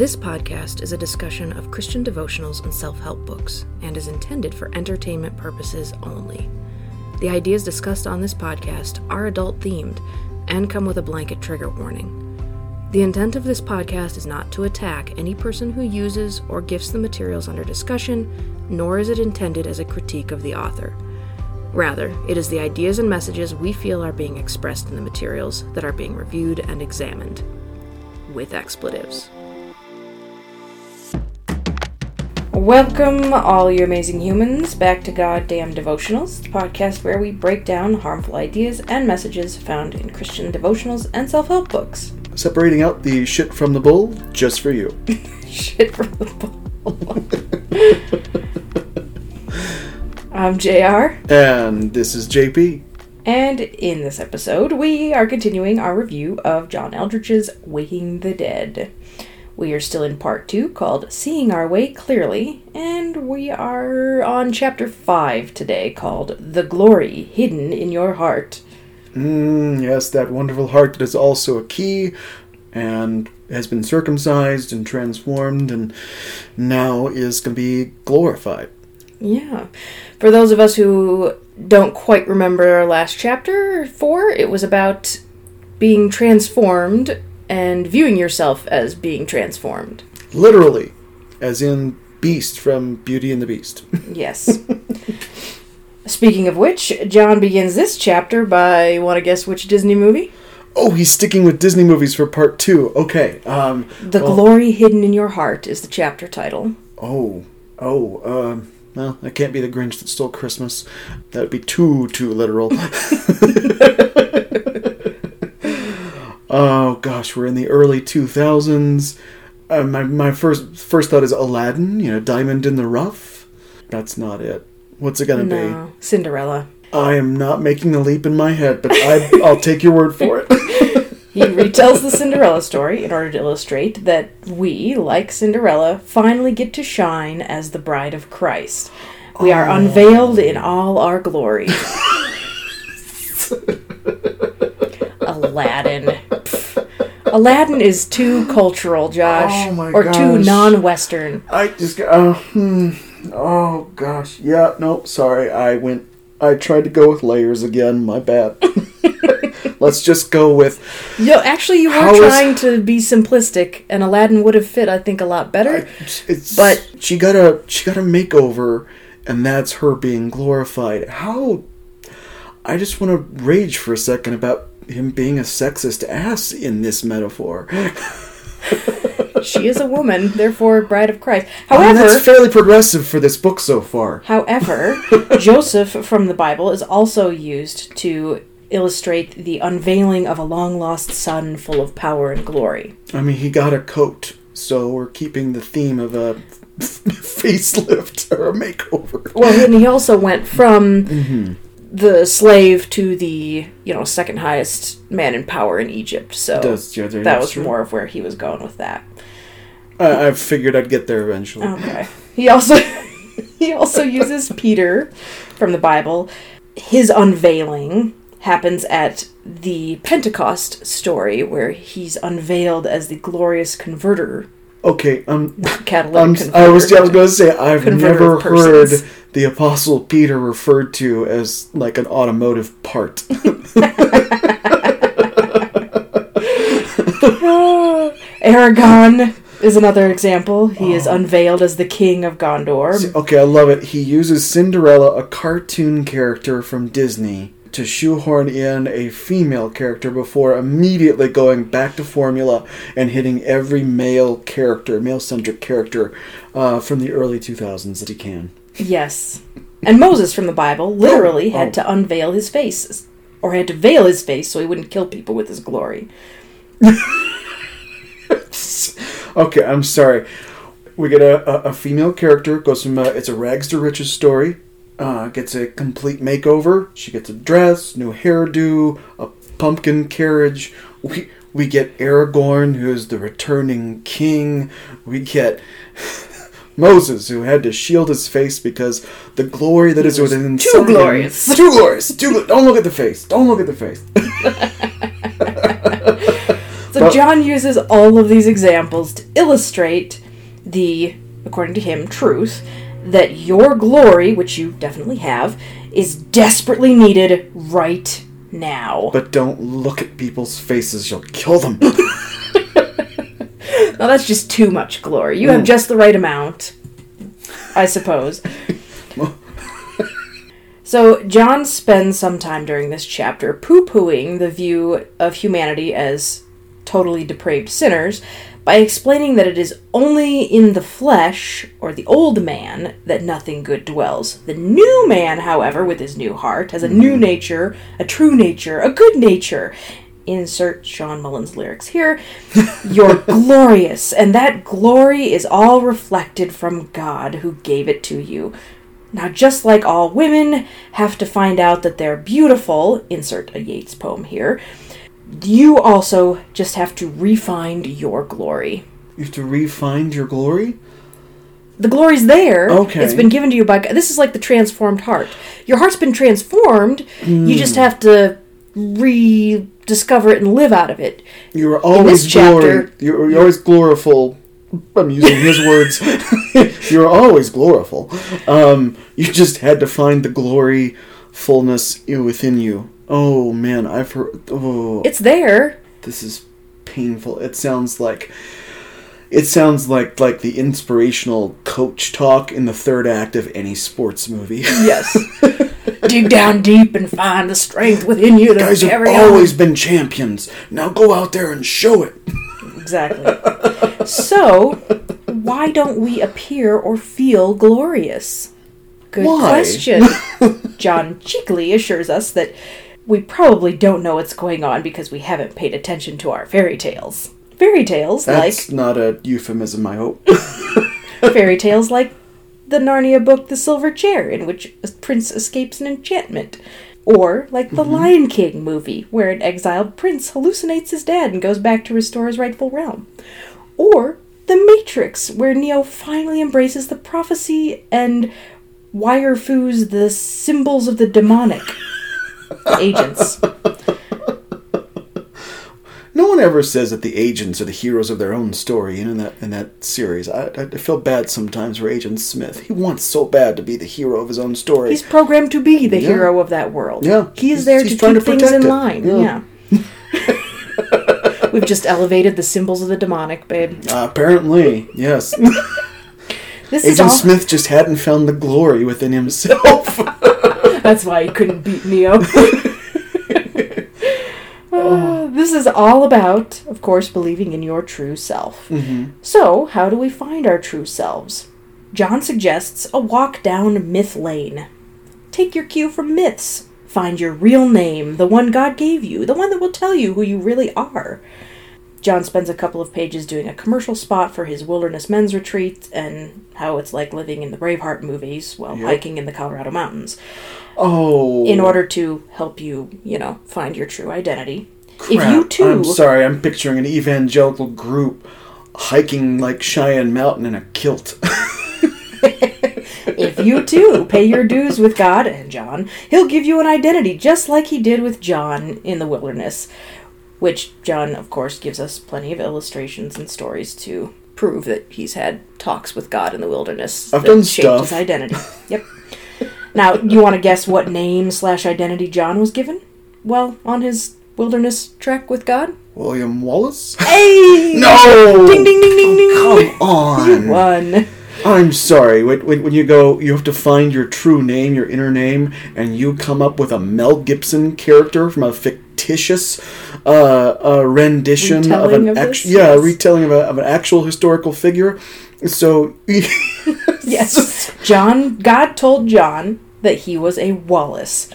This podcast is a discussion of Christian devotionals and self help books and is intended for entertainment purposes only. The ideas discussed on this podcast are adult themed and come with a blanket trigger warning. The intent of this podcast is not to attack any person who uses or gifts the materials under discussion, nor is it intended as a critique of the author. Rather, it is the ideas and messages we feel are being expressed in the materials that are being reviewed and examined. With expletives. Welcome, all you amazing humans, back to Goddamn Devotionals, the podcast where we break down harmful ideas and messages found in Christian devotionals and self help books. Separating out the shit from the bull just for you. Shit from the bull. I'm JR, And this is JP. and in this episode, we are continuing our review of John Eldredge's Waking the Dead. We are still in part two called Seeing Our Way Clearly, and we are on chapter five today called The Glory Hidden in Your Heart. Mm, yes, that wonderful heart that is also a key and has been circumcised and transformed and now is going to be glorified. Yeah. For those of us who don't quite remember our last chapter, four, it was about being transformed and viewing yourself as being transformed. Literally, as in Beast from Beauty and the Beast. Yes. Speaking of which, John begins this chapter by want to guess which Disney movie? oh, he's sticking with Disney movies for part two. Okay. Um, The well- Glory Hidden in Your Heart is the chapter title. Oh, oh, um, well, that can't be the Grinch that stole Christmas. That would be too, too literal. oh gosh, we're in the early two thousands. Uh, my my first first thought is Aladdin. You know, Diamond in the Rough. That's not it. What's it gonna No, Cinderella. I am not making the leap in my head, but I, I'll take your word for it. He retells the Cinderella story in order to illustrate that we, like Cinderella, finally get to shine as the bride of Christ. We are unveiled in all our glory. Aladdin. Aladdin is too cultural, Josh. Oh my or too non Western. I just. Uh, hmm. Oh gosh. Yeah. Nope. Sorry. I went. I tried to go with layers again. My bad. Let's just go with. Yo, actually, you were How is- trying to be simplistic, and Aladdin would have fit, I think, a lot better. It's, But- she got a she got a makeover, and that's her being glorified. How? I just want to rage for a second about him being a sexist ass in this metaphor. she is a woman, therefore, bride of Christ. I mean, However, that's fairly progressive for this book so far. However, Joseph from the Bible is also used to illustrate the unveiling of a long lost son full of power and glory. I mean, he got a coat, so we're keeping the theme of a facelift or a makeover. Well, and he also went from Mm-hmm. The slave to the, you know, second highest man in power in Egypt. So Does- yeah, that was true. more of where he was going with that. I, I figured I'd get there eventually. Okay. He also he also uses Peter from the Bible. His unveiling happens at the Pentecost story where he's unveiled as the glorious converter, Okay, um, catalytic um. I was I was going to say I've never heard the Apostle Peter referred to as like an automotive part. Aragorn is another example. He is unveiled as the king of Gondor. okay, I love it. He uses Cinderella, a cartoon character from Disney, to shoehorn in a female character before immediately going back to formula and hitting every male character, male centric character uh, from the early 2000s that he can. Yes. And Moses from the Bible literally Oh, had oh. to unveil his face, or had to veil his face so he wouldn't kill people with his glory. Okay, I'm sorry. We get a, a, a female character, goes from uh, it's a rags to riches story, uh, gets a complete makeover. She gets a dress, new hairdo, a pumpkin carriage. We we get Aragorn, who's the returning king. We get Moses, who had to shield his face because the glory that is was within too him- glorious. too glorious. Too gl- don't look at the face. Don't look at the face. So So John uses all of these examples to illustrate the, according to him, truth that your glory, which you definitely have, is desperately needed right now. But don't look at people's faces, you'll kill them. Now that's just too much glory. You have mm. just the right amount, I suppose. so John spends some time during this chapter poo-pooing the view of humanity as totally depraved sinners by explaining that it is only in the flesh or the old man that nothing good dwells. The new man, however, with his new heart, has a new hmm. nature, a true nature, a good nature. Insert Shawn Mullins lyrics here. You're glorious, and that glory is all reflected from God who gave it to you. Now, just like all women have to find out that they're beautiful, insert a Yeats poem here, you also just have to refine your glory. you have to refine your glory? The glory's there. Okay. It's been given to you by God. This is like the transformed heart. Your heart's been transformed. You just Hmm. have to rediscover it and live out of it. You're always this chapter- glory. You're, you're always gloriful. I'm using his words. you're always gloriful. Um, you just had to find the glory fullness within you. Oh man, I've heard. Oh, It's there. this is painful. It sounds like. It sounds like like the inspirational coach talk in the third act of any sports movie. Yes. Dig down deep and find the strength within you to guys have carry always been champions. Now go out there and show it. Exactly. so, why don't we appear or feel glorious? Good Why? question. John cheekily assures us that we probably don't know what's going on because we haven't paid attention to our fairy tales. Fairy tales like. That's not a euphemism, I hope. fairy tales like the Narnia book The Silver Chair in which a prince escapes an enchantment. Or like the mm-hmm. Lion King movie, where an exiled prince hallucinates his dad and goes back to restore his rightful realm. Or The Matrix, where Neo finally embraces the prophecy and wire foos the symbols of the demonic. Agents. No one ever says that the agents are the heroes of their own story. And in that in that series, I, I feel bad sometimes for Agent Smith. He wants so bad to be the hero of his own story. He's programmed to be the Yeah. hero of that world. Yeah. He is He's- there he's to keep to things in it. line. Yeah. Yeah. We've just elevated the symbols of the demonic, babe. Uh, apparently, yes. This is Agent all. Smith just hadn't found the glory within himself. That's why he couldn't beat Neo. Uh, this is all about, of course, believing in your true self. Mm-hmm. So, how do we find our true selves? John suggests a walk down myth lane. Take your cue from myths. Find your real name, the one God gave you, the one that will tell you who you really are. John spends a couple of pages doing a commercial spot for his wilderness men's retreat and how it's like living in the Braveheart movies while Yep. hiking in the Colorado mountains oh. in order to help you, you know, find your true identity. Crap. If you too, I'm sorry, I'm picturing an evangelical group hiking like Cheyenne Mountain in a kilt. if you too pay your dues with God and John, he'll give you an identity just like he did with John in the wilderness, which John, of course, gives us plenty of illustrations and stories to prove that he's had talks with God in the wilderness. I've that done shaped stuff. his identity. Yep. Now, you want to guess what name slash identity John was given? Well, on his wilderness trek with God. William Wallace? Hey! No! Ding ding ding ding oh, ding! Come on. One. I'm sorry. When, when, when you go, you have to find your true name, your inner name, and you come up with a Mel Gibson character from a fictitious uh, uh, rendition of Retelling an of act- this? yeah, Yes. retelling of, a, of an actual historical figure. So Yes. John, God told John that he was a Wallace,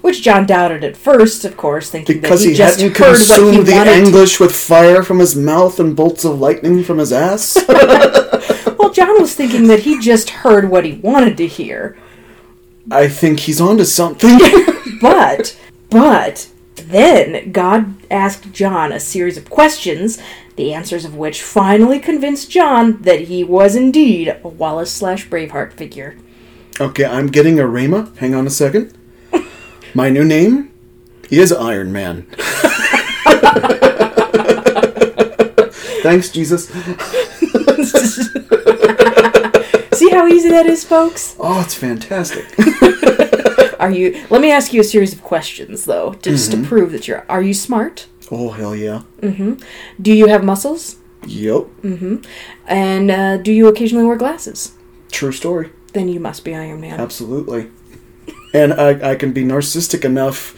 which John doubted at first, of course, thinking because that he, he just hadn't heard what he consumed the wanted. English with fire from his mouth and bolts of lightning from his ass. Well, John was thinking that he just heard what he wanted to hear, I think he's onto something. but, but then God asked John a series of questions, the answers of which finally convinced John that he was indeed a Wallace slash Braveheart figure. okay, I'm getting a rhema. Hang on a second. My new name is Iron Man. Thanks, Jesus. See how easy that is, folks? Oh, it's fantastic. Are you Let me ask you a series of questions though, just Mm-hmm. to prove that you're Are you smart? oh, hell yeah. Mm Mhm. Do you have muscles? Yep. Mm Mhm. And uh, do you occasionally wear glasses? True story. Then you must be Iron Man. Absolutely. And I, I can be narcissistic enough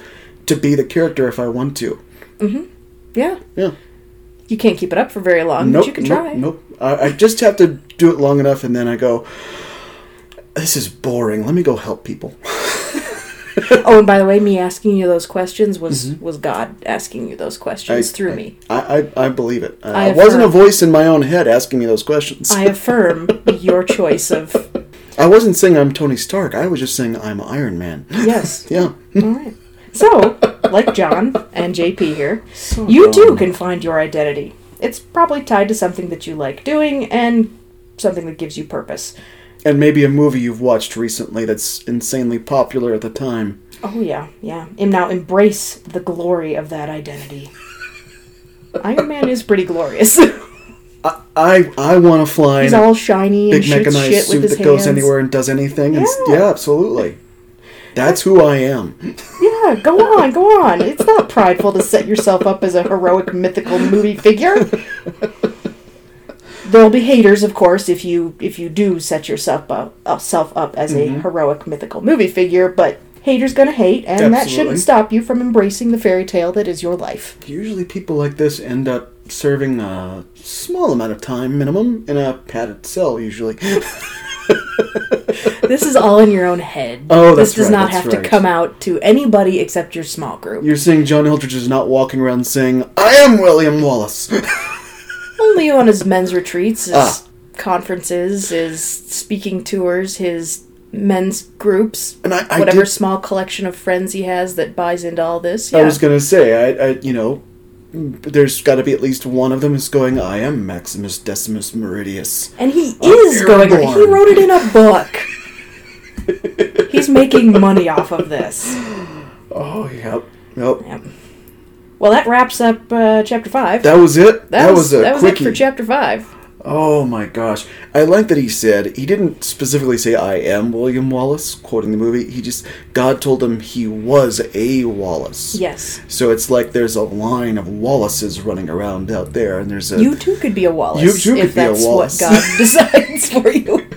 to be the character if I want to. Mm Mhm. Yeah. Yeah. You can't keep it up for very long, Nope. but you can nope, try. Nope. I, I just have to do it long enough, and then I go. This is boring. Let me go help people. Oh, and by the way, me asking you those questions was was God asking you those questions Mm-hmm. I- through I- me. I, I, I believe it. I I, wasn't a voice in my own head asking me those questions. I affirm your choice of I wasn't saying I'm Tony Stark. I was just saying I'm Iron Man. yes. Yeah. All right. So, like John and JP here, you too can find your identity. It's probably tied to something that you like doing and something that gives you purpose. And maybe a movie you've watched recently that's insanely popular at the time. Oh yeah, yeah. And now embrace the glory of that identity. Iron Man is pretty glorious. I I, I want to fly He's all shiny and big shoots mechanized shit suit with his that goes anywhere and does anything. And, Yeah. yeah, absolutely. That's who I am. Yeah, go on, go on. It's not prideful to set yourself up as a heroic mythical movie figure. There'll be haters, of course, if you if you do set yourself up uh, self up as a heroic mythical movie figure. But haters gonna hate, and that shouldn't stop you from embracing the fairy tale that is your life. Usually, people like this end up serving a small amount of time minimum in a padded cell. Usually, This is all in your own head. Oh, this does right, not have to come out to anybody except your small group. you're saying John Eldredge is not walking around saying, "I am William Wallace." Only on his men's retreats, his Ah. conferences, his speaking tours, his men's groups, And I, I whatever did- small collection of friends he has that buys into all this. I was gonna say, I, I you know, there's got to be at least one of them is going, "I am Maximus Decimus Meridius." and he I'm is going. He wrote it in a book. He's making money off of this. Oh, yep, yep. Yep. Well, that wraps up uh, chapter five. That was it. That, was, a that was quickie. it for chapter five. Oh my gosh. I like that he said, he didn't specifically say, I am William Wallace, quoting the movie. He just, God told him he was a Wallace. Yes, So it's like there's a line of Wallaces running around out there, and there's a. you too could be a Wallace. You too if could be a that's Wallace. what God decides for you.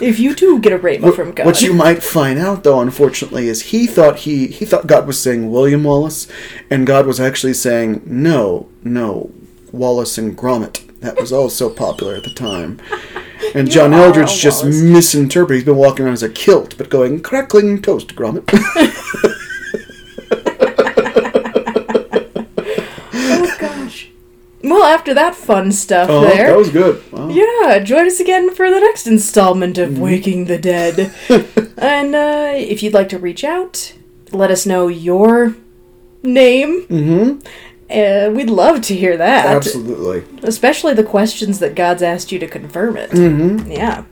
If you do get a rhema from God. What you might find out, though, unfortunately, is he thought he he thought God was saying William Wallace, and God was actually saying no, no, Wallace and Gromit. That was all so popular at the time. And John Eldredge just misinterpreted. He's been walking around as a kilt, but going crackling toast, Gromit. oh gosh. Well, after that fun stuff oh, there. that was good. Wow. Yeah, join us again for the next installment Mm-hmm. of Waking the Dead. and uh, if you'd like to reach out, let us know your name. Mm-hmm. Uh, we'd love to hear that. Absolutely. Especially the questions that God's asked you to confirm it. Mm-hmm. Yeah.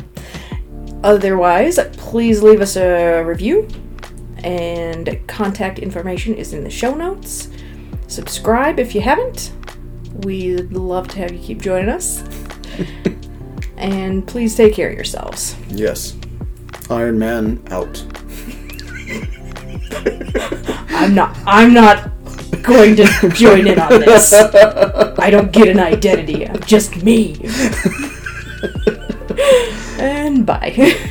Otherwise, please leave us a review. And contact information is in the show notes. Subscribe if you haven't. We'd love to have you keep joining us. and please take care of yourselves. Yes. Iron Man out. I'm not I'm not going to join in on this. I don't get an identity. I'm just me. and bye.